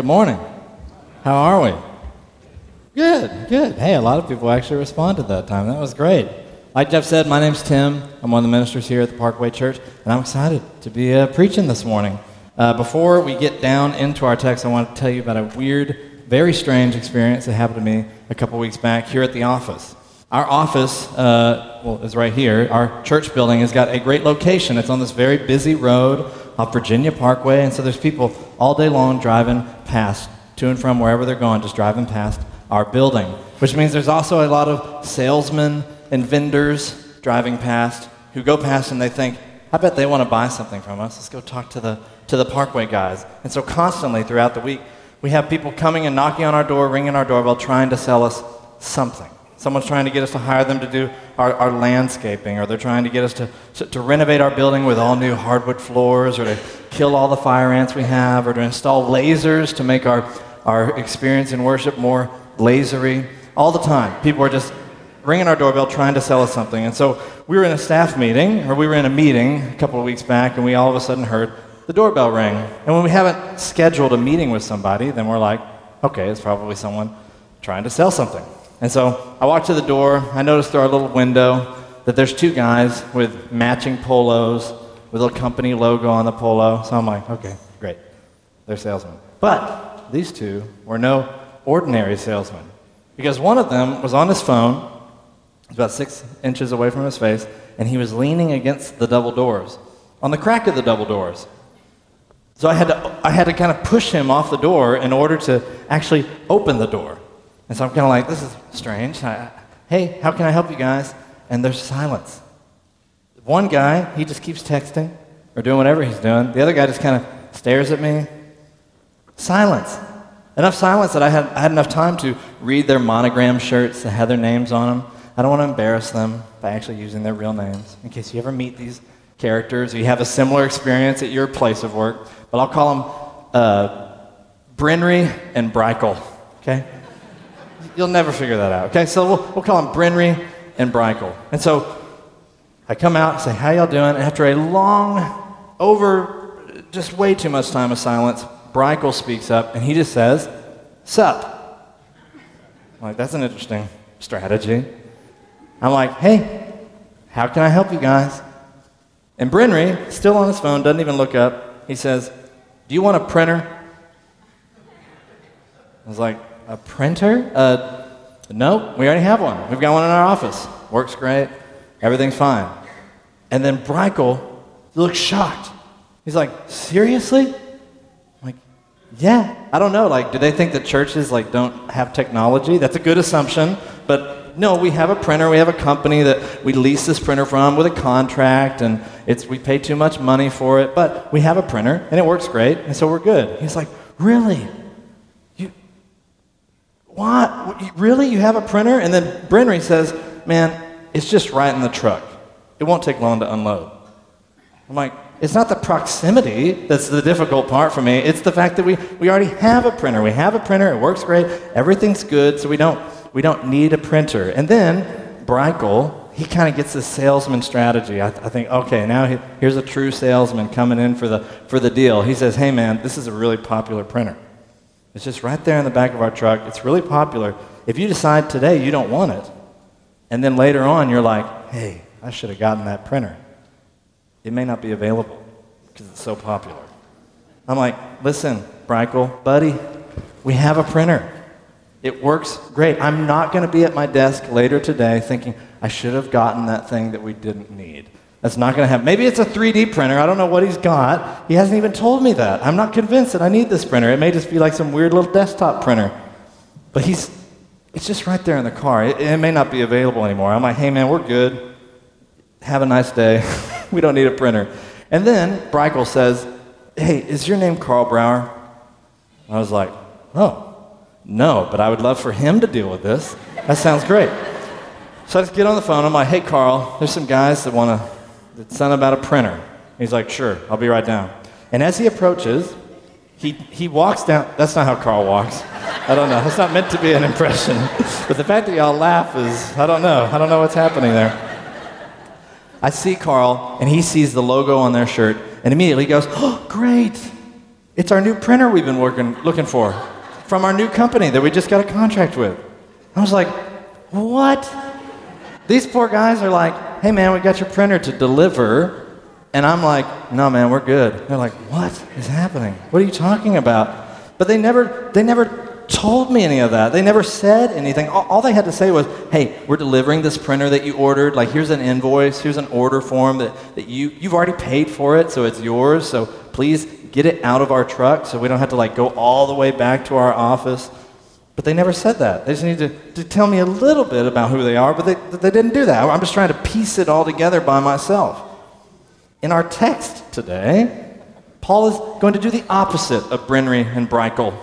Good morning. How are we? Good, good. Hey, a lot of people actually responded that time. That was great. Like Jeff said, my name's Tim. I'm one of the ministers here at the Parkway Church, and I'm excited to be uh, preaching this morning. Uh, before we get down into our text, I want to tell you about a weird, very strange experience that happened to me a couple weeks back here at the office. Our office, uh, well, is right here. Our church building has got a great location. It's on this very busy road off Virginia Parkway, and so there's people all day long driving past, to and from wherever they're going, just driving past our building. Which means there's also a lot of salesmen and vendors driving past who go past and they think, I bet they want to buy something from us. Let's go talk to the, to the Parkway guys. And so constantly throughout the week, we have people coming and knocking on our door, ringing our doorbell, trying to sell us something. Someone's trying to get us to hire them to do our, our landscaping, or they're trying to get us to, to, to, renovate our building with all new hardwood floors, or to kill all the fire ants we have, or to install lasers to make our, our experience in worship more lasery. All the time, people are just ringing our doorbell trying to sell us something. And so we were in a staff meeting, or we were in a meeting a couple of weeks back, and we all of a sudden heard the doorbell ring. And when we haven't scheduled a meeting with somebody, then we're like, okay, it's probably someone trying to sell something. And so I walked to the door. I noticed through our little window that there's two guys with matching polos with a company logo on the polo. So I'm like, okay, great. They're salesmen. But these two were no ordinary salesmen because one of them was on his phone, about six inches away from his face, and he was leaning against the double doors, on the crack of the double doors. So I had to, I had to kind of push him off the door in order to actually open the door. And so I'm kind of like, this is strange. I, hey, how can I help you guys? And there's silence. One guy, he just keeps texting or doing whatever he's doing. The other guy just kind of stares at me. Silence. Enough silence that I had, I had enough time to read their monogram shirts that had their names on them. I don't want to embarrass them by actually using their real names in case you ever meet these characters or you have a similar experience at your place of work. But I'll call them uh, Brinry and Breichel, okay? You'll never figure that out. Okay, so we'll, we'll call them Brinry and Breichel. And so I come out and say, How y'all doing? And after a long, over just way too much time of silence, Breichel speaks up and he just says, Sup. I'm like, that's an interesting strategy. I'm like, Hey, how can I help you guys? And Brinry, still on his phone, doesn't even look up, he says, Do you want a printer? I was like, a printer? Uh, no, we already have one. We've got one in our office. Works great. Everything's fine. And then Breichel looks shocked. He's like, seriously? I'm like, yeah. I don't know. Like, do they think that churches like don't have technology? That's a good assumption. But no, we have a printer. We have a company that we lease this printer from with a contract, and it's we pay too much money for it. But we have a printer, and it works great, and so we're good. He's like, really? What? Really? You have a printer? And then Brenry says, Man, it's just right in the truck. It won't take long to unload. I'm like, it's not the proximity that's the difficult part for me. It's the fact that we, we already have a printer. We have a printer. It works great. Everything's good. So we don't, we don't need a printer. And then Breichel, he kind of gets this salesman strategy. I, I think, okay, now he, here's a true salesman coming in for the, for the deal. He says, hey, man, this is a really popular printer. It's just right there in the back of our truck. It's really popular. If you decide today you don't want it, and then later on you're like, hey, I should have gotten that printer, it may not be available because it's so popular. I'm like, listen, Breichel, buddy, we have a printer. It works great. I'm not going to be at my desk later today thinking, I should have gotten that thing that we didn't need. That's not going to happen. Maybe it's a 3D printer. I don't know what he's got. He hasn't even told me that. I'm not convinced that I need this printer. It may just be like some weird little desktop printer. But he's, it's just right there in the car. It, it may not be available anymore. I'm like, hey, man, we're good. Have a nice day. we don't need a printer. And then Breichel says, hey, is your name Carl Brower? I was like, oh, no, but I would love for him to deal with this. That sounds great. So I just get on the phone. I'm like, hey, Carl, there's some guys that want to sent about a printer. He's like, sure, I'll be right down. And as he approaches, he, he walks down. That's not how Carl walks. I don't know. That's not meant to be an impression. But the fact that y'all laugh is, I don't know. I don't know what's happening there. I see Carl, and he sees the logo on their shirt, and immediately goes, oh, great. It's our new printer we've been working, looking for from our new company that we just got a contract with. I was like, What? These poor guys are like, Hey man, we got your printer to deliver. And I'm like, No man, we're good. They're like, What is happening? What are you talking about? But they never, they never told me any of that. They never said anything. All, all, they had to say was, hey, we're delivering this printer that you ordered. Like, here's an invoice, here's an order form that, that you, you've already paid for it, so it's yours. So please get it out of our truck so we don't have to like go all the way back to our office. But they never said that. They just need to, to tell me a little bit about who they are, but they, they didn't do that. I'm just trying to piece it all together by myself. In our text today, Paul is going to do the opposite of Brenry and Breichel.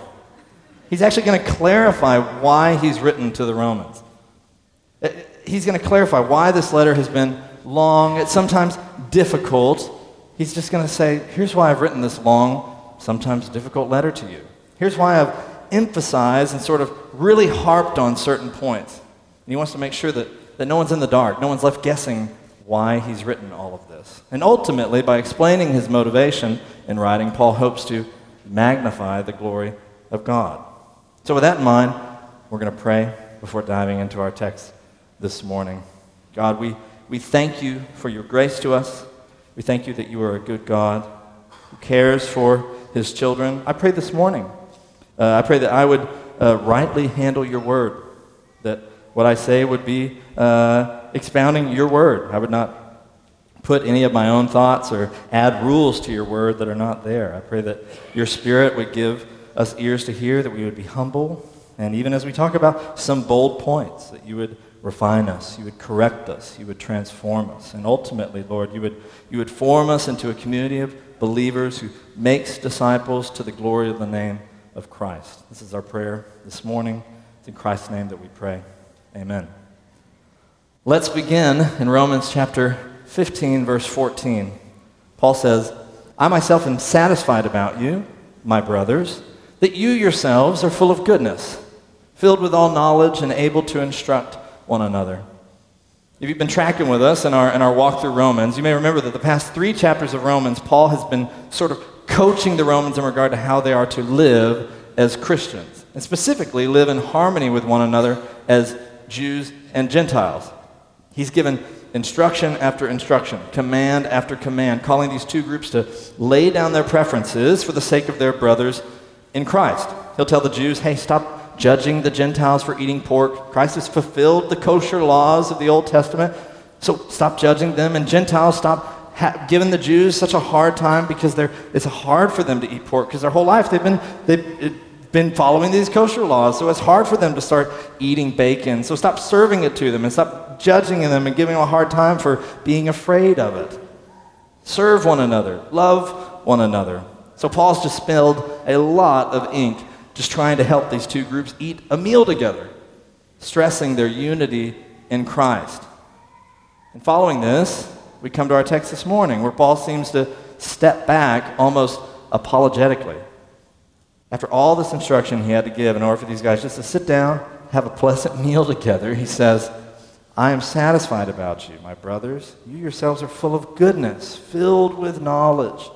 He's actually going to clarify why he's written to the Romans. Uh, he's going to clarify why this letter has been long, it's sometimes difficult. He's just going to say, here's why I've written this long, sometimes difficult letter to you. Here's why I've emphasized and sort of really harped on certain points. And he wants to make sure that, that no one's in the dark, no one's left guessing why he's written all of this. And ultimately, by explaining his motivation in writing, Paul hopes to magnify the glory of God. So, with that in mind, we're going to pray before diving into our text this morning. God, we, we thank you for your grace to us. We thank you that you are a good God who cares for his children. I pray this morning, uh, I pray that I would uh, rightly handle your word, that what I say would be uh, expounding your word. I would not put any of my own thoughts or add rules to your word that are not there. I pray that your spirit would give us ears to hear, that we would be humble. And even as we talk about some bold points, that you would refine us, you would correct us, you would transform us. And ultimately, Lord, you would, you would form us into a community of believers who makes disciples to the glory of the name of Christ. This is our prayer this morning. It's in Christ's name that we pray. Amen. Let's begin in Romans chapter 15, verse 14. Paul says, I myself am satisfied about you, my brothers that you yourselves are full of goodness, filled with all knowledge, and able to instruct one another. If you've been tracking with us in our, in our walk through Romans, you may remember that the past three chapters of Romans, Paul has been sort of coaching the Romans in regard to how they are to live as Christians, and specifically live in harmony with one another as Jews and Gentiles. He's given instruction after instruction, command after command, calling these two groups to lay down their preferences for the sake of their brothers in Christ. He'll tell the Jews, hey, stop judging the Gentiles for eating pork. Christ has fulfilled the kosher laws of the Old Testament, so stop judging them. And Gentiles, stop ha- giving the Jews such a hard time because they're, it's hard for them to eat pork because their whole life they've been, they've been following these kosher laws. So it's hard for them to start eating bacon. So stop serving it to them and stop judging them and giving them a hard time for being afraid of it. Serve one another, love one another. So Paul's just spilled a lot of ink just trying to help these two groups eat a meal together, stressing their unity in Christ. And following this, we come to our text this morning where Paul seems to step back almost apologetically. After all this instruction he had to give in order for these guys just to sit down, have a pleasant meal together, he says, I am satisfied about you, my brothers. You yourselves are full of goodness, filled with knowledge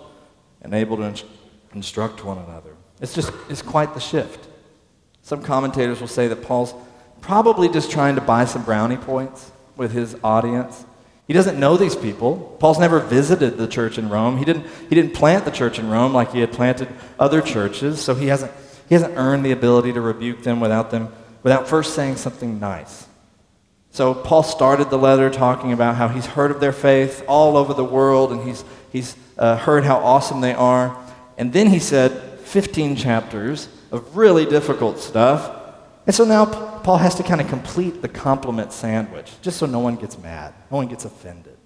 and able to instruct one another. It's just, it's quite the shift. Some commentators will say that Paul's probably just trying to buy some brownie points with his audience. He doesn't know these people. Paul's never visited the church in Rome. He didn't, he didn't plant the church in Rome like he had planted other churches, so he hasn't, he hasn't earned the ability to rebuke them without them without first saying something nice. So Paul started the letter talking about how he's heard of their faith all over the world and he's, he's uh, heard how awesome they are. And then he said 15 chapters of really difficult stuff. And so now Paul has to kind of complete the compliment sandwich, just so no one gets mad, no one gets offended.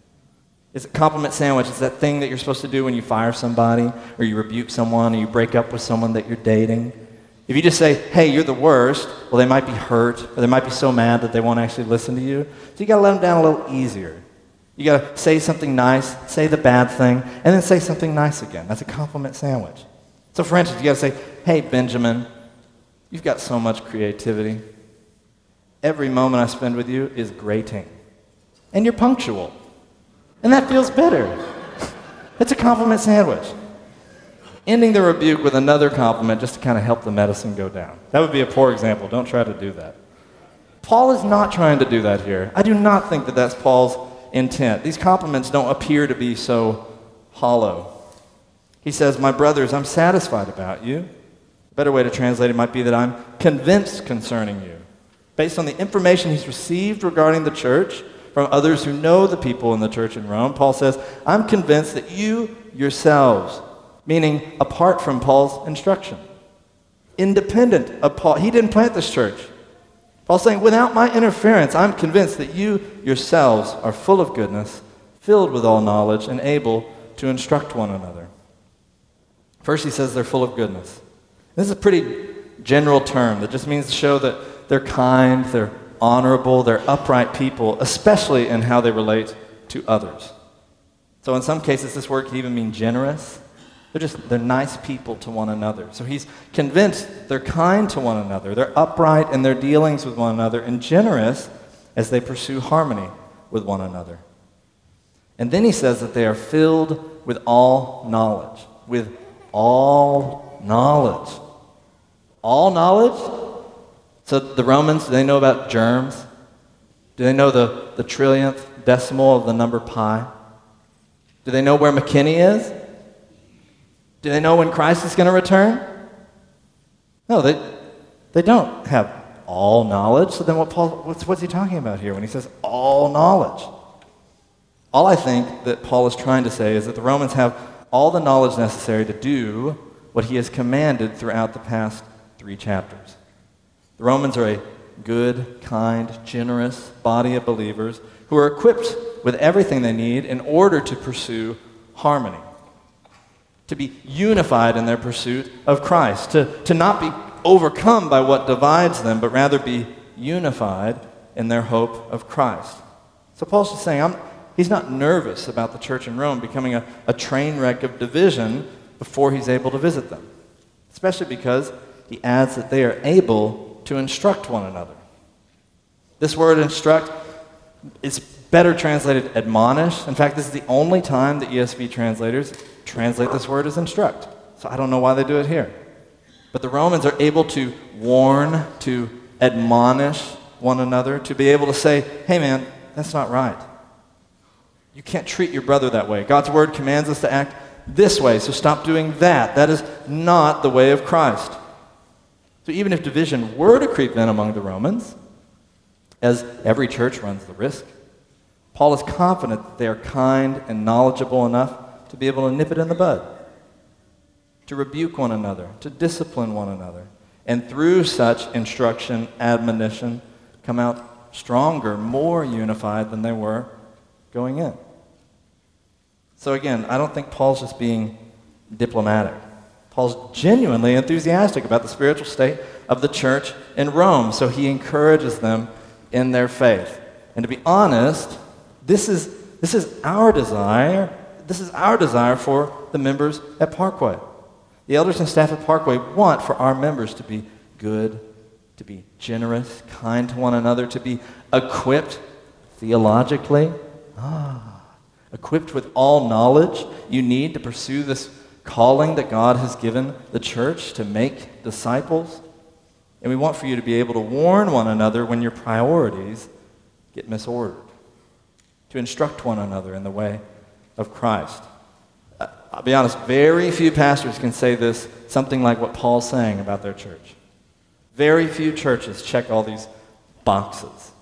It's a compliment sandwich. It's that thing that you're supposed to do when you fire somebody, or you rebuke someone, or you break up with someone that you're dating. If you just say, hey, you're the worst, well, they might be hurt, or they might be so mad that they won't actually listen to you. So you got to let them down a little easier. You got to say something nice, say the bad thing, and then say something nice again. That's a compliment sandwich. So, for instance, you got to say, Hey, Benjamin, you've got so much creativity. Every moment I spend with you is grating. And you're punctual. And that feels better. It's a compliment sandwich. ending the rebuke with another compliment just to kind of help the medicine go down. That would be a poor example. Don't try to do that. Paul is not trying to do that here. I do not think that that's Paul's intent. These compliments don't appear to be so hollow. He says, My brothers, I'm satisfied about you. A better way to translate it might be that I'm convinced concerning you. Based on the information he's received regarding the church from others who know the people in the church in Rome, Paul says, I'm convinced that you yourselves, meaning apart from Paul's instruction, independent of Paul, he didn't plant this church. Paul's saying, without my interference, I'm convinced that you yourselves are full of goodness, filled with all knowledge, and able to instruct one another. First, he says they're full of goodness. This is a pretty general term that just means to show that they're kind, they're honorable, they're upright people, especially in how they relate to others. So, in some cases, this word can even mean generous. They're just, they're nice people to one another. So he's convinced they're kind to one another. They're upright in their dealings with one another and generous as they pursue harmony with one another. And then he says that they are filled with all knowledge. With all knowledge. All knowledge? So the Romans, do they know about germs? Do they know the, the trillionth decimal of the number pi? Do they know where McKinney is? Do they know when Christ is going to return? No, they, they don't have all knowledge. So then what Paul, what's, what's he talking about here when he says all knowledge? All I think that Paul is trying to say is that the Romans have all the knowledge necessary to do what he has commanded throughout the past three chapters. The Romans are a good, kind, generous body of believers who are equipped with everything they need in order to pursue harmony to be unified in their pursuit of Christ, to, to not be overcome by what divides them, but rather be unified in their hope of Christ. So Paul's just saying, I'm, he's not nervous about the church in Rome becoming a, a train wreck of division before he's able to visit them, especially because he adds that they are able to instruct one another. This word instruct is better translated admonish. In fact, this is the only time the ESV translators translate this word as instruct. So I don't know why they do it here. But the Romans are able to warn, to admonish one another, to be able to say, hey man, that's not right. You can't treat your brother that way. God's word commands us to act this way, so stop doing that. That is not the way of Christ. So even if division were to creep in among the Romans, as every church runs the risk, Paul is confident that they are kind and knowledgeable enough to be able to nip it in the bud, to rebuke one another, to discipline one another, and through such instruction, admonition, come out stronger, more unified than they were going in. So again, I don't think Paul's just being diplomatic. Paul's genuinely enthusiastic about the spiritual state of the church in Rome, so he encourages them in their faith. And to be honest, this is, this is our desire this is our desire for the members at Parkway. The elders and staff at Parkway want for our members to be good, to be generous, kind to one another, to be equipped theologically, ah, equipped with all knowledge you need to pursue this calling that God has given the church to make disciples. And we want for you to be able to warn one another when your priorities get misordered, to instruct one another in the way of Christ. Uh, I'll be honest, very few pastors can say this, something like what Paul's saying about their church. Very few churches check all these boxes.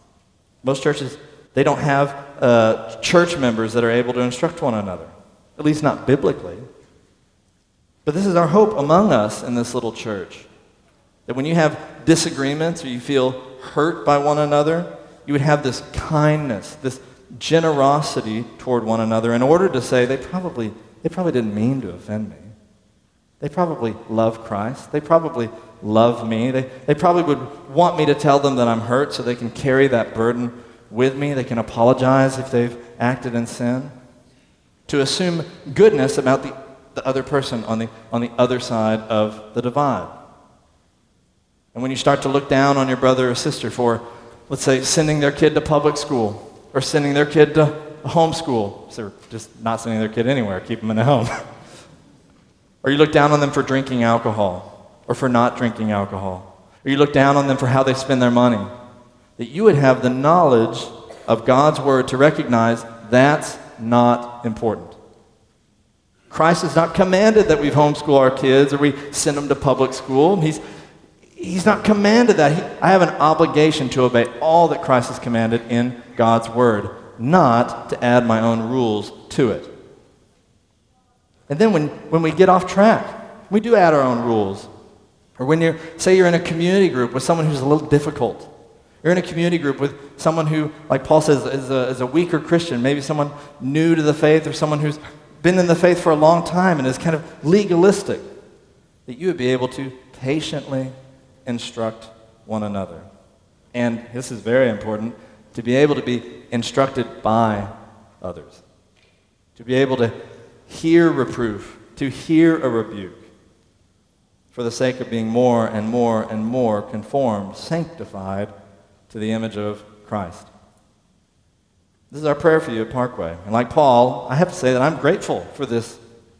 Most churches, they don't have uh, church members that are able to instruct one another, at least not biblically. But this is our hope among us in this little church. That when you have disagreements or you feel hurt by one another, you would have this kindness, this generosity toward one another in order to say they probably, they probably didn't mean to offend me. They probably love Christ. They probably love me. They, they probably would want me to tell them that I'm hurt so they can carry that burden with me. They can apologize if they've acted in sin. To assume goodness about the, the other person on the, on the other side of the divide. And when you start to look down on your brother or sister for, let's say, sending their kid to public school or sending their kid to homeschool. So just not sending their kid anywhere, keep them in the home. Or you look down on them for drinking alcohol or for not drinking alcohol. Or you look down on them for how they spend their money. That you would have the knowledge of God's word to recognize that's not important. Christ has not commanded that we homeschool our kids or we send them to public school. He's, he's not commanded that. He, I have an obligation to obey all that Christ has commanded in God's word, not to add my own rules to it. And then when, when we get off track, we do add our own rules. Or when you're, say you're in a community group with someone who's a little difficult. You're in a community group with someone who, like Paul says, is a, is a weaker Christian, maybe someone new to the faith or someone who's been in the faith for a long time and is kind of legalistic, that you would be able to patiently instruct one another. And this is very important to be able to be instructed by others, to be able to hear reproof, to hear a rebuke, for the sake of being more and more and more conformed, sanctified to the image of Christ. This is our prayer for you at Parkway. And like Paul, I have to say that I'm grateful for this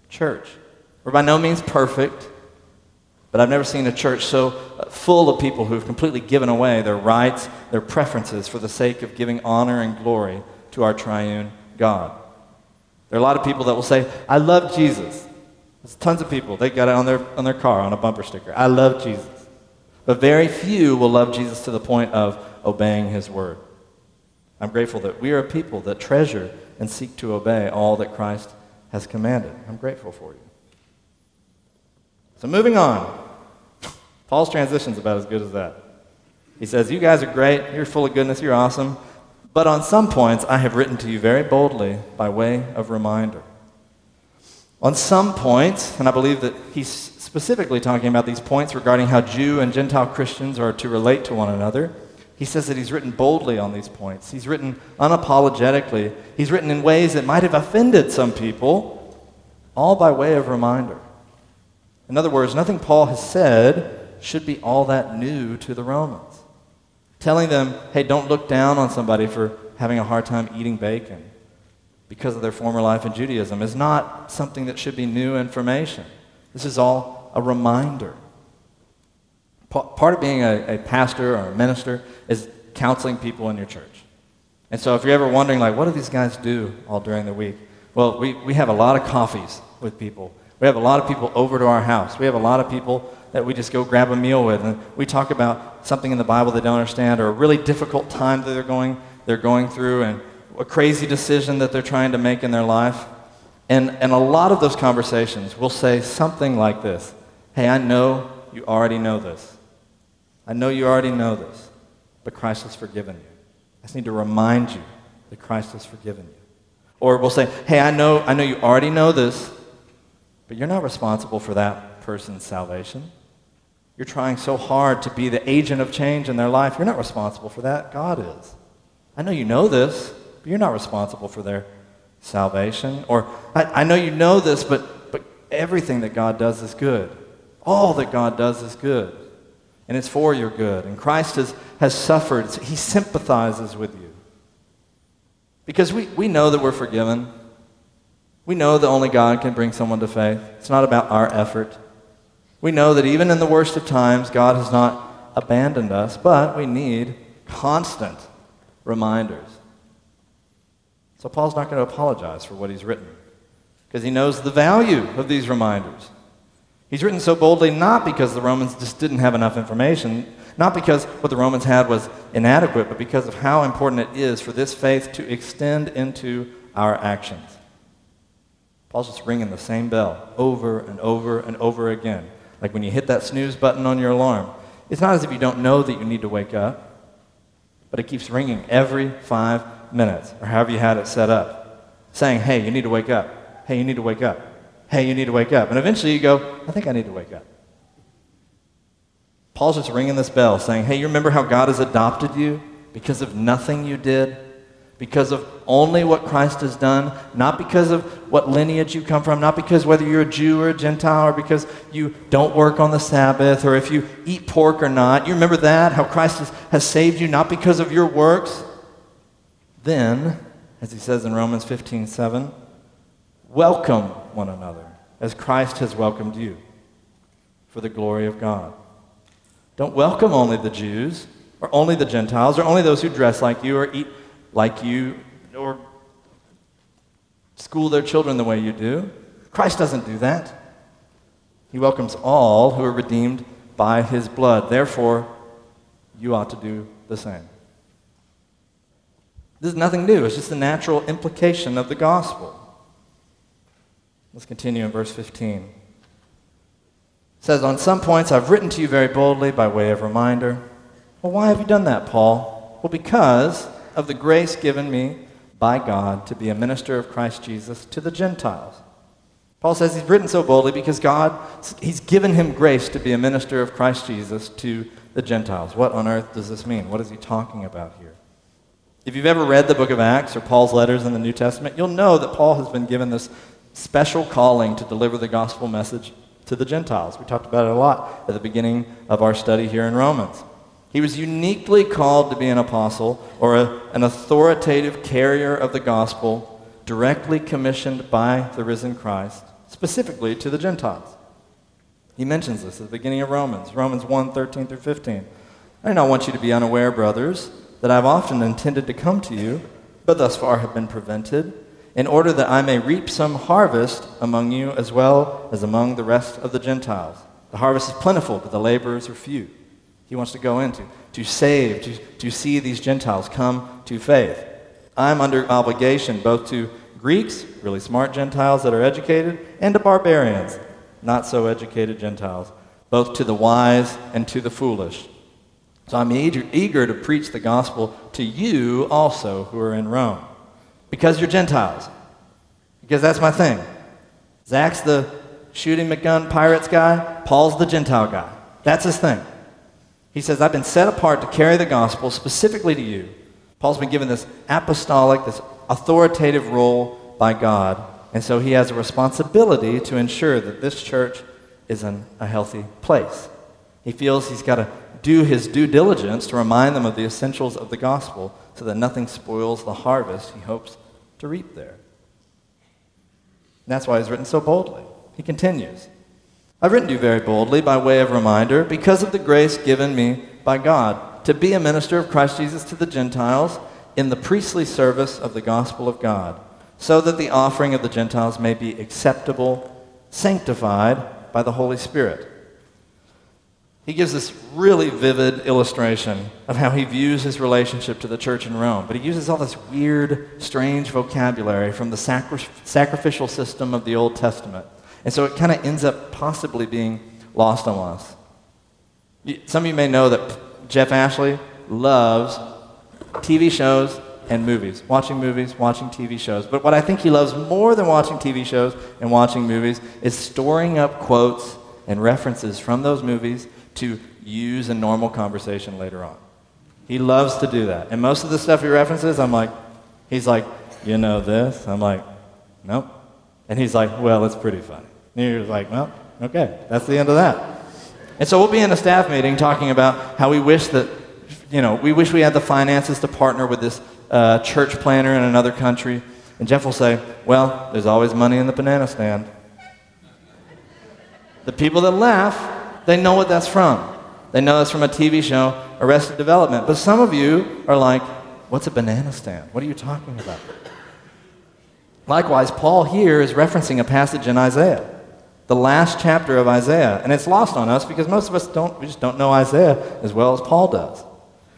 church. We're by no means perfect, but I've never seen a church so uh, full of people who've completely given away their rights, their preferences for the sake of giving honor and glory to our triune God. There are a lot of people that will say, I love Jesus. There's tons of people. They got it on their, on their car, on a bumper sticker. I love Jesus. But very few will love Jesus to the point of obeying his word. I'm grateful that we are a people that treasure and seek to obey all that Christ has commanded. I'm grateful for you. So, moving on. Paul's transition is about as good as that. He says, You guys are great. You're full of goodness. You're awesome. But on some points, I have written to you very boldly by way of reminder. On some points, and I believe that he's specifically talking about these points regarding how Jew and Gentile Christians are to relate to one another, he says that he's written boldly on these points. He's written unapologetically. He's written in ways that might have offended some people, all by way of reminder. In other words, nothing Paul has said should be all that new to the Romans telling them, hey, don't look down on somebody for having a hard time eating bacon because of their former life in Judaism is not something that should be new information. This is all a reminder. Part of being a, a pastor or a minister is counseling people in your church. And so if you're ever wondering, like, what do these guys do all during the week? Well, we, we have a lot of coffees with people. We have a lot of people over to our house. We have a lot of people that we just go grab a meal with. And we talk about something in the Bible they don't understand or a really difficult time that they're going, they're going through and a crazy decision that they're trying to make in their life. And, and a lot of those conversations will say something like this Hey, I know you already know this. I know you already know this, but Christ has forgiven you. I just need to remind you that Christ has forgiven you. Or we'll say, Hey, I know, I know you already know this, but you're not responsible for that person's salvation. You're trying so hard to be the agent of change in their life. You're not responsible for that. God is. I know you know this, but you're not responsible for their salvation. Or I, I know you know this, but, but everything that God does is good. All that God does is good. And it's for your good. And Christ has, has suffered. He sympathizes with you. Because we, we know that we're forgiven. We know that only God can bring someone to faith. It's not about our effort. We know that even in the worst of times, God has not abandoned us, but we need constant reminders. So Paul's not going to apologize for what he's written because he knows the value of these reminders. He's written so boldly not because the Romans just didn't have enough information, not because what the Romans had was inadequate, but because of how important it is for this faith to extend into our actions. Paul's just ringing the same bell over and over and over again. Like when you hit that snooze button on your alarm, it's not as if you don't know that you need to wake up, but it keeps ringing every five minutes, or however you had it set up, saying, hey, you need to wake up. Hey, you need to wake up. Hey, you need to wake up. And eventually you go, I think I need to wake up. Paul's just ringing this bell saying, hey, you remember how God has adopted you because of nothing you did? because of only what Christ has done, not because of what lineage you come from, not because whether you're a Jew or a Gentile, or because you don't work on the Sabbath, or if you eat pork or not. You remember that, how Christ has, has saved you, not because of your works. Then, as he says in Romans 15 7, welcome one another as Christ has welcomed you for the glory of God. Don't welcome only the Jews or only the Gentiles or only those who dress like you or eat like you or school their children the way you do. Christ doesn't do that. He welcomes all who are redeemed by his blood. Therefore, you ought to do the same. This is nothing new, it's just the natural implication of the gospel. Let's continue in verse 15. It says, On some points I've written to you very boldly by way of reminder. Well, why have you done that, Paul? Well, because of the grace given me by God to be a minister of Christ Jesus to the Gentiles. Paul says he's written so boldly because God, he's given him grace to be a minister of Christ Jesus to the Gentiles. What on earth does this mean? What is he talking about here? If you've ever read the book of Acts or Paul's letters in the New Testament, you'll know that Paul has been given this special calling to deliver the gospel message to the Gentiles. We talked about it a lot at the beginning of our study here in Romans. He was uniquely called to be an apostle or a, an authoritative carrier of the gospel directly commissioned by the risen Christ, specifically to the Gentiles. He mentions this at the beginning of Romans, Romans 1 13 through 15. I do not want you to be unaware, brothers, that I've often intended to come to you, but thus far have been prevented, in order that I may reap some harvest among you as well as among the rest of the Gentiles. The harvest is plentiful, but the laborers are few. He wants to go into, to save, to, to see these Gentiles come to faith. I'm under obligation both to Greeks, really smart Gentiles that are educated, and to barbarians, not so educated Gentiles, both to the wise and to the foolish. So I'm eager, eager to preach the gospel to you also who are in Rome, because you're Gentiles. Because that's my thing. Zach's the shooting McGun pirates guy, Paul's the Gentile guy. That's his thing. He says, I've been set apart to carry the gospel specifically to you. Paul's been given this apostolic, this authoritative role by God. And so he has a responsibility to ensure that this church is in a healthy place. He feels he's got to do his due diligence to remind them of the essentials of the gospel so that nothing spoils the harvest he hopes to reap there. And that's why he's written so boldly. He continues I've written to you very boldly by way of reminder because of the grace given me by God to be a minister of Christ Jesus to the Gentiles in the priestly service of the gospel of God, so that the offering of the Gentiles may be acceptable, sanctified by the Holy Spirit. He gives this really vivid illustration of how he views his relationship to the church in Rome. But he uses all this weird, strange vocabulary from the sacri- sacrificial system of the Old Testament and so it kind of ends up possibly being lost on us. Some of you may know that Jeff Ashley loves TV shows and movies, watching movies, watching TV shows. But what I think he loves more than watching TV shows and watching movies is storing up quotes and references from those movies to use in normal conversation later on. He loves to do that. And most of the stuff he references, I'm like, he's like, you know this? I'm like, nope. And he's like, well, it's pretty funny. And you're like, well, okay, that's the end of that. And so we'll be in a staff meeting talking about how we wish that, you know, we wish we had the finances to partner with this uh, church planner in another country. And Jeff will say, well, there's always money in the banana stand. The people that laugh, they know what that's from. They know that's from a TV show, Arrested Development. But some of you are like, what's a banana stand? What are you talking about? Likewise, Paul here is referencing a passage in Isaiah the last chapter of Isaiah. And it's lost on us because most of us don't, we just don't know Isaiah as well as Paul does.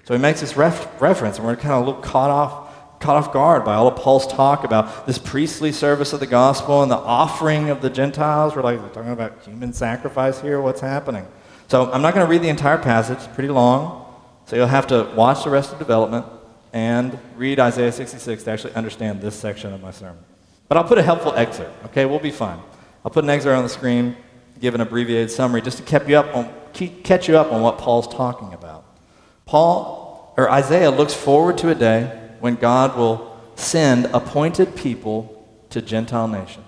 So he makes this ref- reference, and we're kind of a little caught off, caught off guard by all of Paul's talk about this priestly service of the gospel and the offering of the Gentiles. We're like, we're talking about human sacrifice here. What's happening? So I'm not going to read the entire passage. It's pretty long. So you'll have to watch Arrested Development and read Isaiah 66 to actually understand this section of my sermon. But I'll put a helpful excerpt, okay? We'll be fine. I'll put an excerpt on the screen, give an abbreviated summary, just to keep you up on, catch you up on what Paul's talking about. Paul, or Isaiah, looks forward to a day when God will send appointed people to Gentile nations.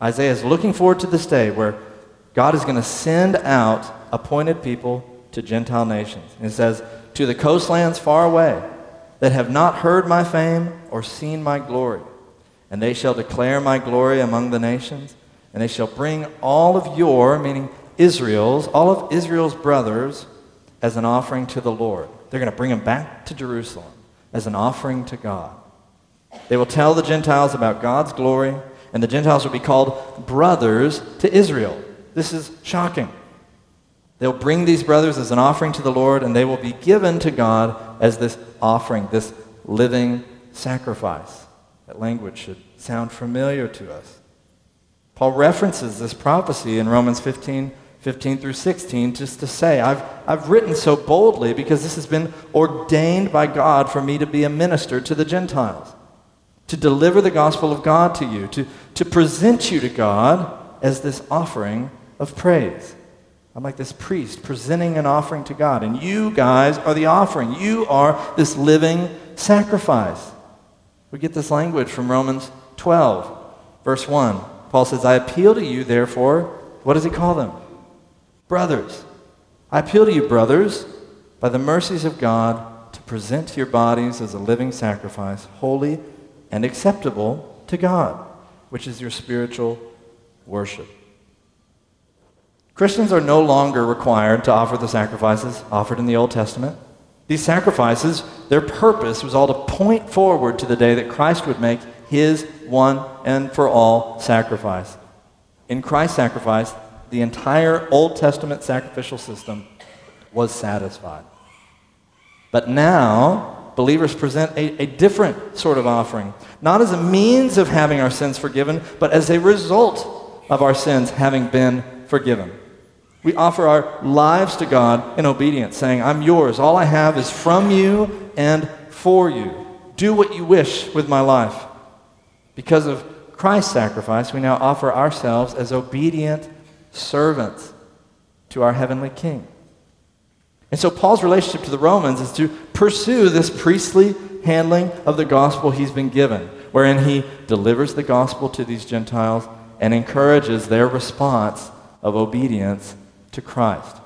Isaiah is looking forward to this day where God is going to send out appointed people to Gentile nations. And it says, To the coastlands far away that have not heard my fame or seen my glory and they shall declare my glory among the nations, and they shall bring all of your, meaning Israel's, all of Israel's brothers, as an offering to the Lord. They're going to bring them back to Jerusalem as an offering to God. They will tell the Gentiles about God's glory, and the Gentiles will be called brothers to Israel. This is shocking. They'll bring these brothers as an offering to the Lord, and they will be given to God as this offering, this living sacrifice. That language should sound familiar to us. Paul references this prophecy in Romans 15 15 through 16, just to say, I've, I've written so boldly because this has been ordained by God for me to be a minister to the Gentiles, to deliver the gospel of God to you, to, to present you to God as this offering of praise. I'm like this priest presenting an offering to God, and you guys are the offering. You are this living sacrifice. We get this language from Romans 12, verse 1. Paul says, I appeal to you, therefore, what does he call them? Brothers, I appeal to you, brothers, by the mercies of God, to present your bodies as a living sacrifice, holy and acceptable to God, which is your spiritual worship. Christians are no longer required to offer the sacrifices offered in the Old Testament. These sacrifices, their purpose was all to point forward to the day that Christ would make his one and for all sacrifice. In Christ's sacrifice, the entire Old Testament sacrificial system was satisfied. But now, believers present a, a, different sort of offering, not as a means of having our sins forgiven, but as a result of our sins having been forgiven. We offer our lives to God in obedience, saying, I'm yours. All I have is from you and for you. Do what you wish with my life. Because of Christ's sacrifice, we now offer ourselves as obedient servants to our heavenly King. And so Paul's relationship to the Romans is to pursue this priestly handling of the gospel he's been given, wherein he delivers the gospel to these Gentiles and encourages their response of obedience to Christ.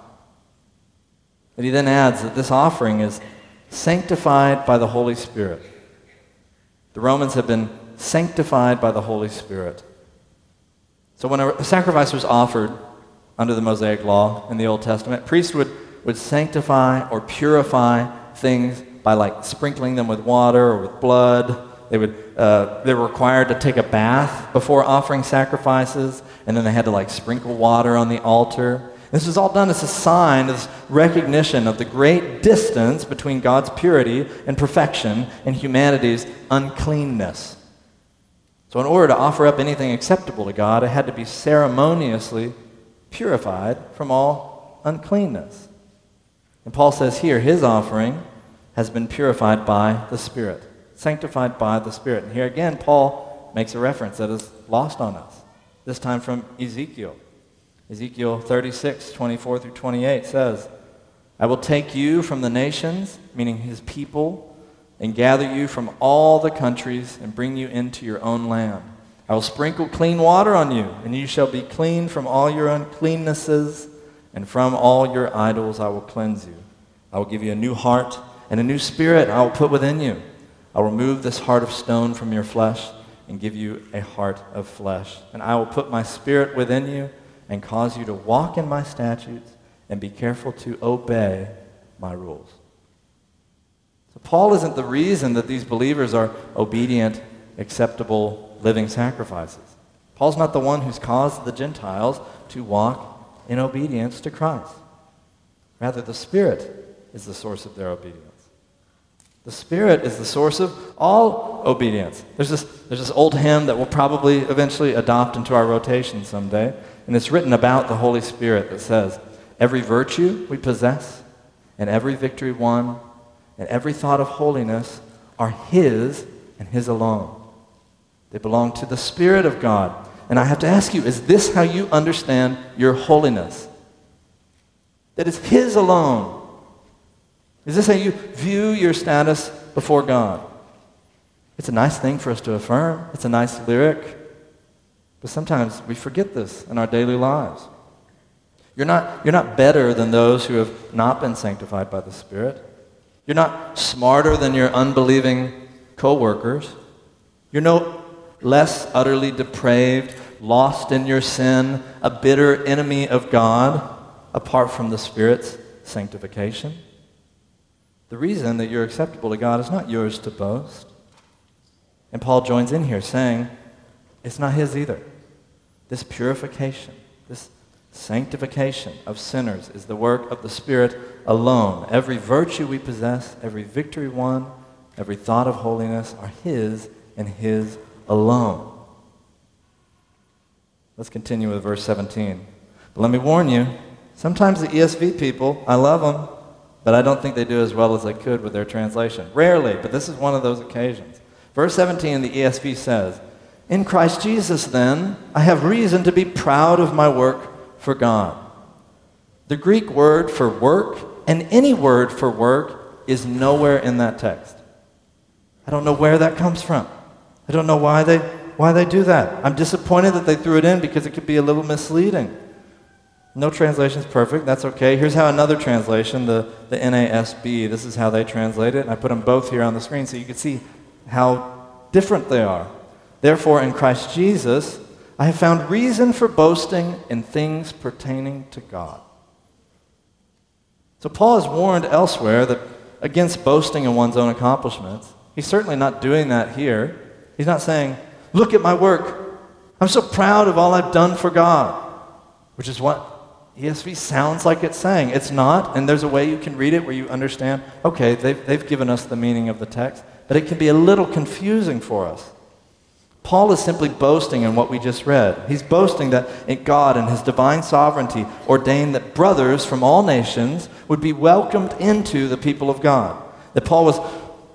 And he then adds that this offering is sanctified by the Holy Spirit. The Romans have been sanctified by the Holy Spirit. So when a sacrifice was offered under the Mosaic law in the Old Testament, priests would, would sanctify or purify things by like sprinkling them with water or with blood. They, would, uh, they were required to take a bath before offering sacrifices, and then they had to like sprinkle water on the altar. This was all done as a sign, as recognition of the great distance between God's purity and perfection and humanity's uncleanness. So, in order to offer up anything acceptable to God, it had to be ceremoniously purified from all uncleanness. And Paul says here, his offering has been purified by the Spirit, sanctified by the Spirit. And here again, Paul makes a reference that is lost on us, this time from Ezekiel. Ezekiel 36, 24 through 28 says, I will take you from the nations, meaning his people, and gather you from all the countries and bring you into your own land. I will sprinkle clean water on you, and you shall be clean from all your uncleannesses, and from all your idols I will cleanse you. I will give you a new heart, and a new spirit I will put within you. I will remove this heart of stone from your flesh and give you a heart of flesh. And I will put my spirit within you and cause you to walk in my statutes and be careful to obey my rules. Paul isn't the reason that these believers are obedient, acceptable, living sacrifices. Paul's not the one who's caused the Gentiles to walk in obedience to Christ. Rather, the Spirit is the source of their obedience. The Spirit is the source of all obedience. There's this, there's this old hymn that we'll probably eventually adopt into our rotation someday, and it's written about the Holy Spirit that says, Every virtue we possess and every victory won and every thought of holiness are His and His alone. They belong to the Spirit of God. And I have to ask you, is this how you understand your holiness? That it's His alone. Is this how you view your status before God? It's a nice thing for us to affirm, it's a nice lyric. But sometimes we forget this in our daily lives. You're not, you're not better than those who have not been sanctified by the Spirit. You're not smarter than your unbelieving coworkers. You're no less utterly depraved lost in your sin, a bitter enemy of God, apart from the Spirit's sanctification? The reason that you're acceptable to God is not yours to boast. And Paul joins in here saying, it's not his either. This purification, this sanctification of sinners is the work of the Spirit alone. Every virtue we possess, every victory won, every thought of holiness are his and his alone. Let's continue with verse 17. But let me warn you, sometimes the ESV people, I love them, but I don't think they do as well as they could with their translation. Rarely, but this is one of those occasions. Verse 17, the ESV says, In Christ Jesus, then, I have reason to be proud of my work for God. The Greek word for work and any word for work is nowhere in that text. I don't know where that comes from. I don't know why they, why they do that. I'm disappointed that they threw it in because it could be a little misleading. No translation is perfect. That's okay. Here's how another translation, the, the NASB, this is how they translate it. I put them both here on the screen so you can see how different they are. Therefore, in Christ Jesus, I have found reason for boasting in things pertaining to God. So Paul has warned elsewhere that against boasting in one's own accomplishments. He's certainly not doing that here. He's not saying, Look at my work. I'm so proud of all I've done for God, which is what ESV sounds like it's saying. It's not, and there's a way you can read it where you understand, okay, they've, they've given us the meaning of the text, but it can be a little confusing for us. Paul is simply boasting in what we just read. He's boasting that God, in his divine sovereignty, ordained that brothers from all nations would be welcomed into the people of God. That Paul was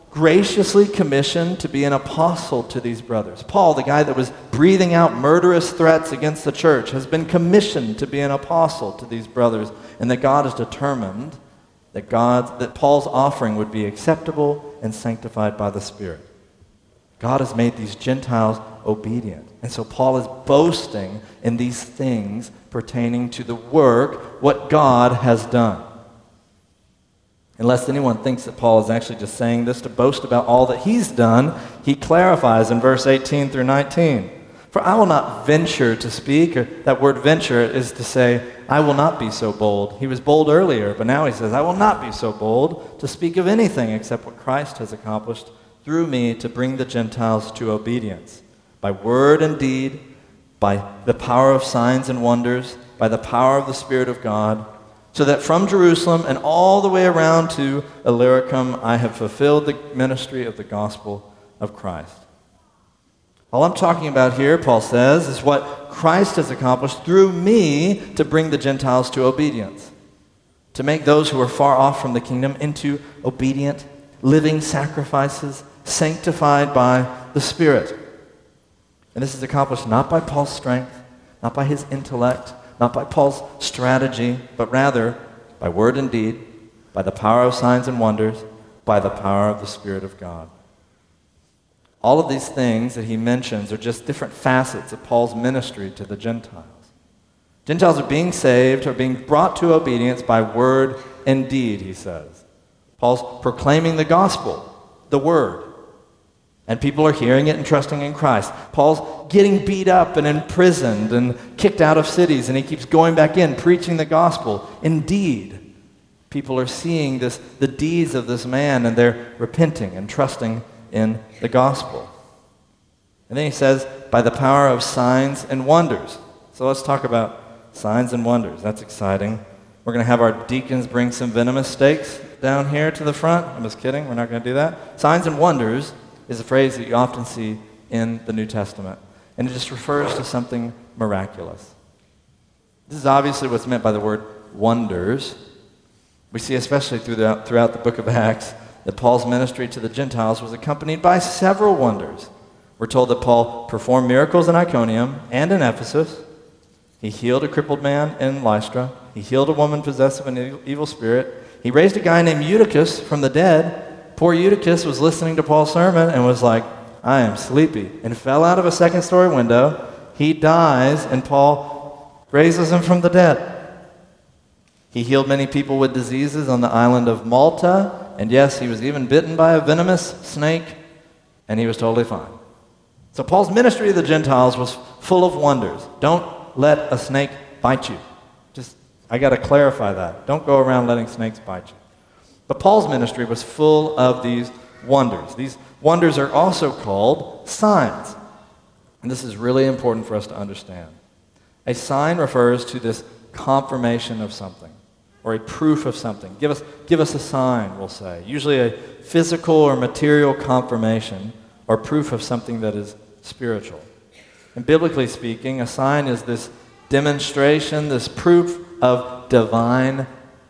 graciously commissioned to be an apostle to these brothers. Paul, the guy that was breathing out murderous threats against the church, has been commissioned to be an apostle to these brothers, and that God is determined that God that Paul's offering would be acceptable and sanctified by the Spirit. God has made these Gentiles obedient. And so Paul is boasting in these things pertaining to the work, what God has done. Unless anyone thinks that Paul is actually just saying this to boast about all that he's done, he clarifies in verse 18 through 19. For I will not venture to speak, or that word venture is to say, I will not be so bold. He was bold earlier, but now he says, I will not be so bold to speak of anything except what Christ has accomplished through me to bring the Gentiles to obedience, by word and deed, by the power of signs and wonders, by the power of the Spirit of God so that from Jerusalem and all the way around to Illyricum I have fulfilled the ministry of the gospel of Christ. All I'm talking about here, Paul says, is what Christ has accomplished through me to bring the Gentiles to obedience, to make those who are far off from the kingdom into obedient, living sacrifices, sanctified by the Spirit. And this is accomplished not by Paul's strength, not by his intellect, not by Paul's strategy, but rather by word and deed, by the power of signs and wonders, by the power of the Spirit of God. All of these things that he mentions are just different facets of Paul's ministry to the Gentiles. Gentiles are being saved, are being brought to obedience by word and deed, he says. Paul's proclaiming the gospel, the word. And people are hearing it and trusting in Christ. Paul's getting beat up and imprisoned and kicked out of cities, and he keeps going back in, preaching the gospel. Indeed, people are seeing this, the deeds of this man, and they're repenting and trusting in the gospel. And then he says, by the power of signs and wonders. So let's talk about signs and wonders. That's exciting. We're going to have our deacons bring some venomous stakes down here to the front. I'm just kidding. We're not going to do that. Signs and wonders is a phrase that you often see in the New Testament, and it just refers to something miraculous. This is obviously what's meant by the word wonders. We see, especially throughout, the book of Acts, that Paul's ministry to the Gentiles was accompanied by several wonders. We're told that Paul performed miracles in Iconium and in Ephesus. He healed a crippled man in Lystra. He healed a woman possessed of an evil spirit. He raised a guy named Eutychus from the dead. Poor Eutychus was listening to Paul's sermon and was like, I am sleepy, and fell out of a second story window. He dies, and Paul raises him from the dead. He healed many people with diseases on the island of Malta, and yes, he was even bitten by a venomous snake, and he was totally fine. So Paul's ministry to the Gentiles was full of wonders. Don't let a snake bite you. Just, I got to clarify that. Don't go around letting snakes bite you. But Paul's ministry was full of these wonders. These wonders are also called signs. And this is really important for us to understand. A sign refers to this confirmation of something or a proof of something. Give us, give us a sign, we'll say. Usually a physical or material confirmation or proof of something that is spiritual. And biblically speaking, a sign is this demonstration, this proof of divine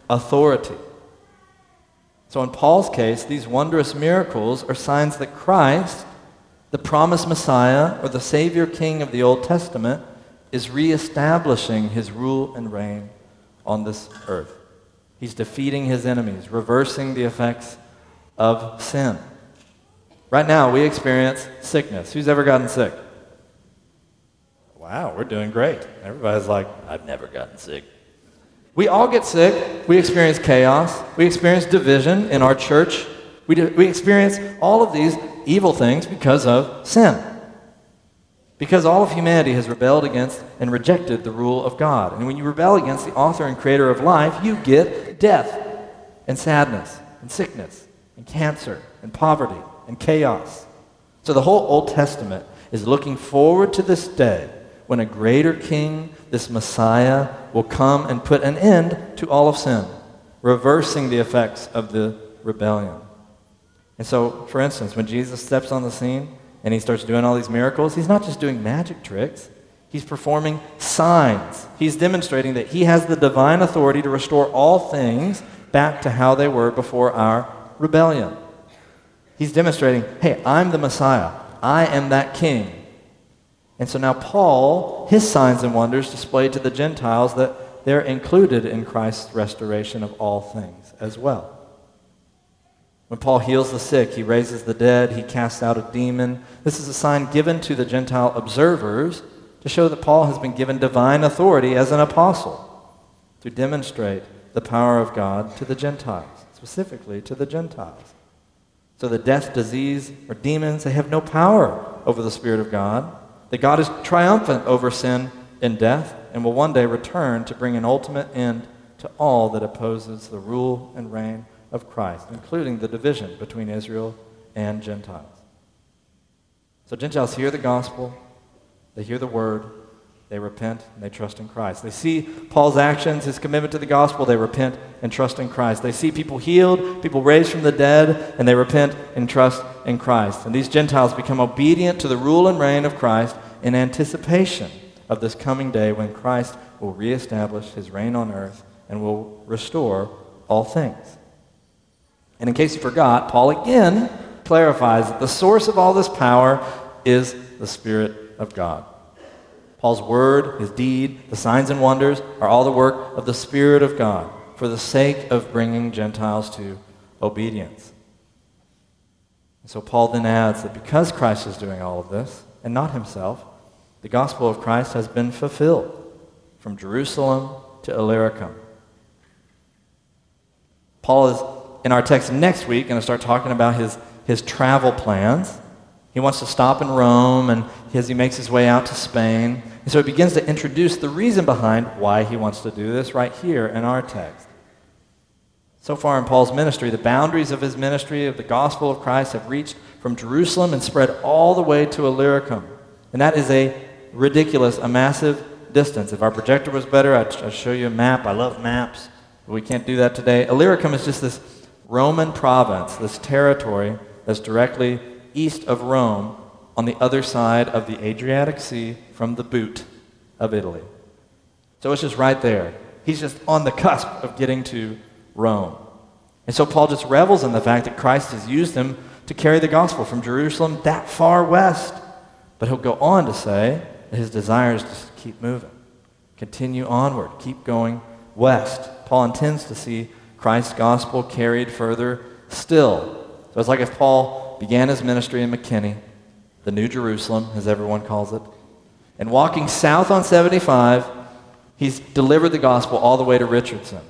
authority. So in Paul's case, these wondrous miracles are signs that Christ, the promised Messiah or the Savior King of the Old Testament, is reestablishing his rule and reign on this earth. He's defeating his enemies, reversing the effects of sin. Right now, we experience sickness. Who's ever gotten sick? Wow, we're doing great. Everybody's like, I've never gotten sick. We all get sick. We experience chaos. We experience division in our church. We, do, we experience all of these evil things because of sin. Because all of humanity has rebelled against and rejected the rule of God. And when you rebel against the author and creator of life, you get death and sadness and sickness and cancer and poverty and chaos. So the whole Old Testament is looking forward to this day when a greater king, this Messiah, will come and put an end to all of sin, reversing the effects of the rebellion. And so, for instance, when Jesus steps on the scene, and he starts doing all these miracles, he's not just doing magic tricks, he's performing signs. He's demonstrating that he has the divine authority to restore all things back to how they were before our rebellion. He's demonstrating, hey, I'm the Messiah, I am that king. And so now, Paul, his signs and wonders displayed to the Gentiles that they're included in Christ's restoration of all things as well. When Paul heals the sick, he raises the dead, he casts out a demon. This is a sign given to the Gentile observers to show that Paul has been given divine authority as an apostle to demonstrate the power of God to the Gentiles, specifically to the Gentiles. So the death, disease, or demons, they have no power over the Spirit of God. That God is triumphant over sin and death and will one day return to bring an ultimate end to all that opposes the rule and reign of Christ, including the division between Israel and Gentiles. So Gentiles hear the gospel, they hear the word, they repent, and they trust in Christ. They see Paul's actions, his commitment to the gospel, they repent and trust in Christ. They see people healed, people raised from the dead, and they repent and trust in Christ. And these Gentiles become obedient to the rule and reign of Christ in anticipation of this coming day when Christ will reestablish his reign on earth and will restore all things. And in case you forgot, Paul again clarifies that the source of all this power is the Spirit of God. Paul's word, his deed, the signs and wonders are all the work of the Spirit of God for the sake of bringing Gentiles to obedience. And so Paul then adds that because Christ is doing all of this, and not himself, the gospel of Christ has been fulfilled from Jerusalem to Illyricum. Paul is in our text next week going to start talking about his, his travel plans. He wants to stop in Rome, and as he makes his way out to Spain. And so he begins to introduce the reason behind why he wants to do this right here in our text. So far in Paul's ministry, the boundaries of his ministry of the gospel of Christ have reached from Jerusalem and spread all the way to Illyricum. And that is a ridiculous, a massive distance. If our projector was better, I'd, I'd show you a map. I love maps, but we can't do that today. Illyricum is just this Roman province, this territory that's directly east of Rome on the other side of the Adriatic Sea from the boot of Italy. So it's just right there. He's just on the cusp of getting to Rome. And so Paul just revels in the fact that Christ has used him to carry the gospel from Jerusalem that far west. But he'll go on to say his desire is to keep moving, continue onward, keep going west. Paul intends to see Christ's gospel carried further still. So it's like if Paul began his ministry in McKinney, the New Jerusalem, as everyone calls it, and walking south on 75, he's delivered the gospel all the way to Richardson.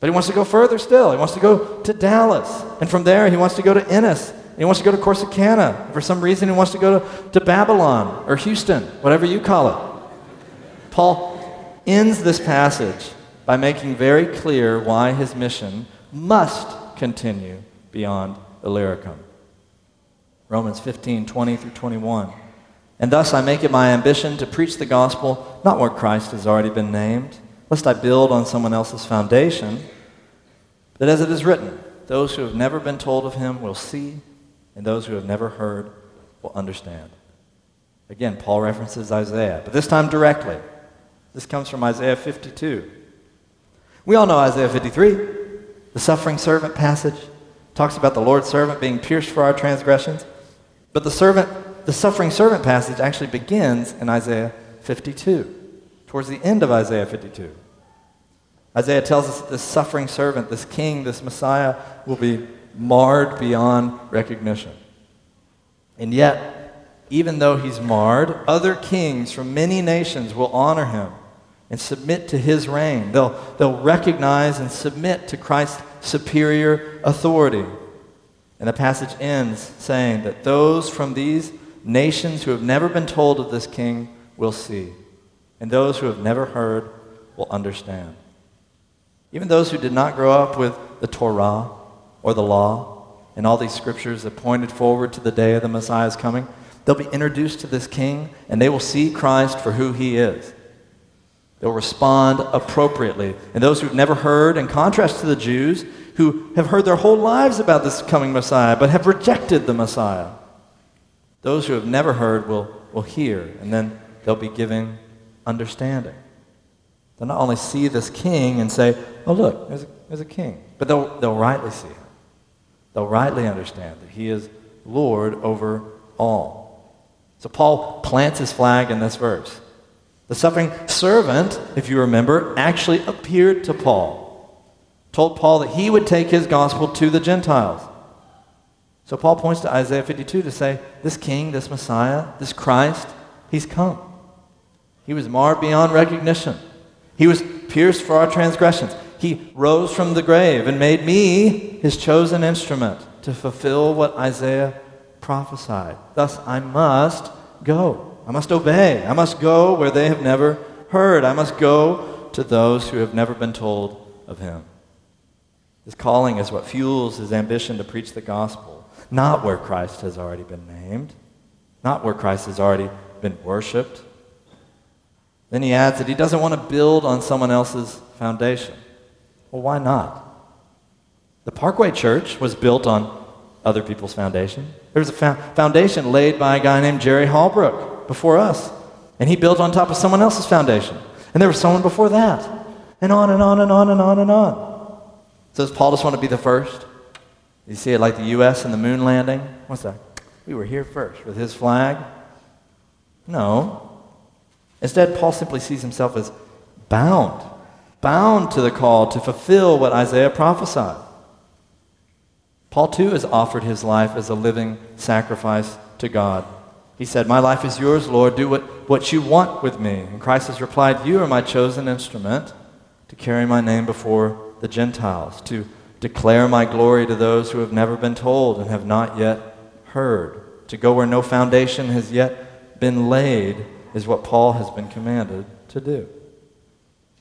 But he wants to go further still. He wants to go to Dallas. And from there, he wants to go to Ennis he wants to go to Corsicana. For some reason, he wants to go to, to Babylon or Houston, whatever you call it. Paul ends this passage by making very clear why his mission must continue beyond Illyricum. Romans 15, 20 through 21. And thus I make it my ambition to preach the gospel not where Christ has already been named, lest I build on someone else's foundation, but as it is written, those who have never been told of him will see, and those who have never heard will understand. Again, Paul references Isaiah, but this time directly. This comes from Isaiah 52. We all know Isaiah 53, the suffering servant passage. Talks about the Lord's servant being pierced for our transgressions. But the servant, the suffering servant passage actually begins in Isaiah 52, towards the end of Isaiah 52. Isaiah tells us that this suffering servant, this king, this Messiah, will be marred beyond recognition. And yet, even though he's marred, other kings from many nations will honor him and submit to his reign. They'll, they'll recognize and submit to Christ's superior authority. And the passage ends saying that those from these nations who have never been told of this king will see, and those who have never heard will understand. Even those who did not grow up with the Torah or the law and all these scriptures that pointed forward to the day of the Messiah's coming, they'll be introduced to this king and they will see Christ for who he is. They'll respond appropriately. And those who've never heard, in contrast to the Jews, who have heard their whole lives about this coming Messiah, but have rejected the Messiah, those who have never heard will, will hear, and then they'll be giving understanding. They'll not only see this king and say, oh, look, there's a, there's a king, but they'll, they'll rightly see him. They'll rightly understand that he is Lord over all. So Paul plants his flag in this verse. The suffering servant, if you remember, actually appeared to Paul, told Paul that he would take his gospel to the Gentiles. So Paul points to Isaiah 52 to say, this king, this Messiah, this Christ, he's come. He was marred beyond recognition. He was pierced for our transgressions. He rose from the grave and made me his chosen instrument to fulfill what Isaiah prophesied. Thus, I must go. I must obey. I must go where they have never heard. I must go to those who have never been told of him. His calling is what fuels his ambition to preach the gospel, not where Christ has already been named, not where Christ has already been worshiped. Then he adds that he doesn't want to build on someone else's foundation. Well, why not? The Parkway Church was built on other people's foundation. There was a foundation laid by a guy named Jerry Holbrook before us. And he built on top of someone else's foundation. And there was someone before that. And on and on and on and on and on. So does Paul just want to be the first? You see it like the U.S. and the moon landing? What's that? We were here first with his flag? No. Instead, Paul simply sees himself as bound, bound to the call to fulfill what Isaiah prophesied. Paul, too, has offered his life as a living sacrifice to God. He said, My life is yours, Lord. Do what, what you want with me. And Christ has replied, You are my chosen instrument to carry my name before the Gentiles, to declare my glory to those who have never been told and have not yet heard. To go where no foundation has yet been laid is what Paul has been commanded to do.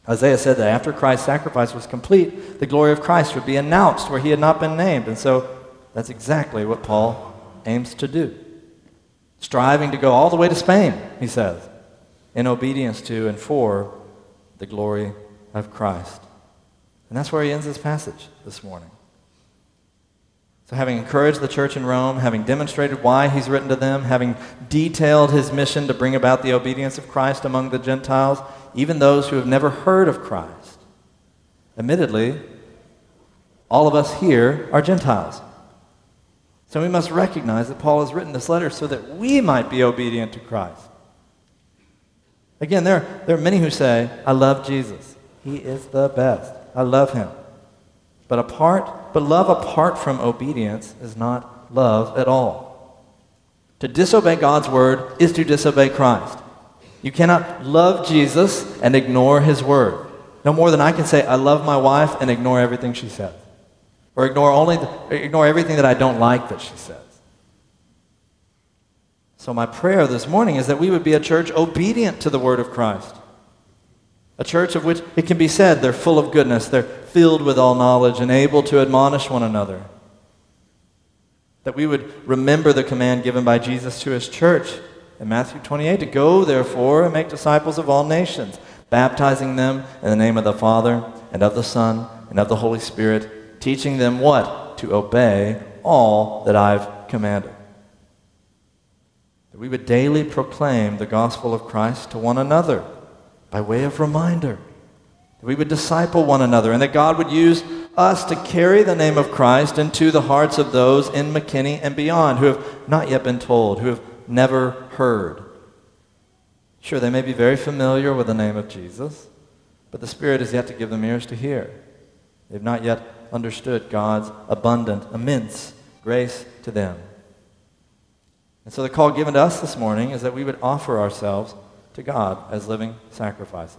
Isaiah said that after Christ's sacrifice was complete, the glory of Christ would be announced where he had not been named. And so that's exactly what Paul aims to do striving to go all the way to Spain, he says, in obedience to and for the glory of Christ. And that's where he ends his passage this morning. So, having encouraged the church in Rome, having demonstrated why he's written to them, having detailed his mission to bring about the obedience of Christ among the Gentiles, even those who have never heard of Christ, admittedly, all of us here are Gentiles. So we must recognize that Paul has written this letter so that we might be obedient to Christ. Again, there, there are many who say, I love Jesus. He is the best. I love him. But apart, but love apart from obedience is not love at all. To disobey God's word is to disobey Christ. You cannot love Jesus and ignore his word. No more than I can say, I love my wife and ignore everything she says. Or ignore, only the, ignore everything that I don't like that she says. So, my prayer this morning is that we would be a church obedient to the word of Christ. A church of which it can be said they're full of goodness, they're filled with all knowledge, and able to admonish one another. That we would remember the command given by Jesus to his church in Matthew 28 to go, therefore, and make disciples of all nations, baptizing them in the name of the Father, and of the Son, and of the Holy Spirit, teaching them what? To obey all that I've commanded. That we would daily proclaim the gospel of Christ to one another by way of reminder. That we would disciple one another, and that God would use us to carry the name of Christ into the hearts of those in McKinney and beyond who have not yet been told, who have never heard. Sure, they may be very familiar with the name of Jesus, but the Spirit is yet to give them ears to hear. They've not yet understood God's abundant, immense grace to them. And so the call given to us this morning is that we would offer ourselves to God as living sacrifices.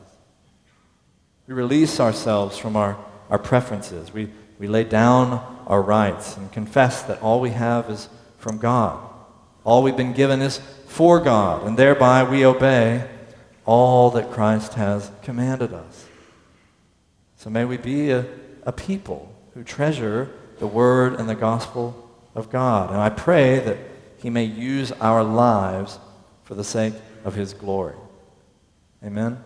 We release ourselves from our, our preferences. We, we lay down our rights and confess that all we have is from God. All we've been given is for God, and thereby we obey all that Christ has commanded us. So may we be a, a people who treasure the word and the gospel of God. And I pray that he may use our lives for the sake of his glory. Amen.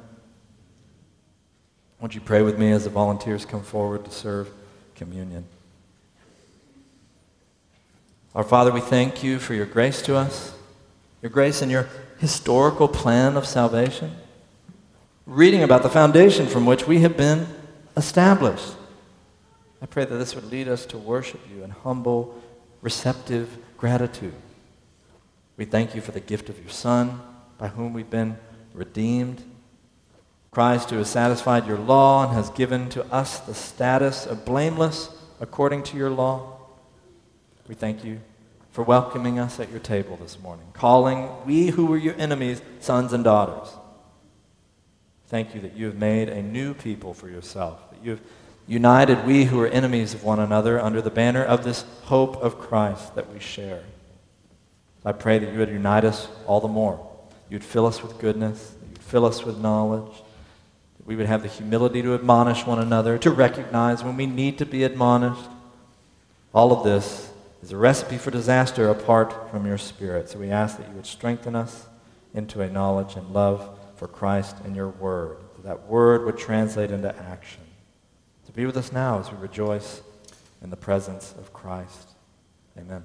Won't you pray with me as the volunteers come forward to serve communion? Our Father, we thank you for your grace to us, your grace and your historical plan of salvation. Reading about the foundation from which we have been established. I pray that this would lead us to worship you in humble, receptive gratitude. We thank you for the gift of your Son, by whom we've been redeemed. Christ, who has satisfied your law and has given to us the status of blameless according to your law. We thank you for welcoming us at your table this morning, calling we who were your enemies sons and daughters. Thank you that you have made a new people for yourself, that you have united we who are enemies of one another under the banner of this hope of Christ that we share. I pray that you would unite us all the more. You'd fill us with goodness, you'd fill us with knowledge, that we would have the humility to admonish one another, to recognize when we need to be admonished. All of this is a recipe for disaster apart from your Spirit. So we ask that you would strengthen us into a knowledge and love for Christ and your word, that that word would translate into action. To be with us now as we rejoice in the presence of Christ. Amen.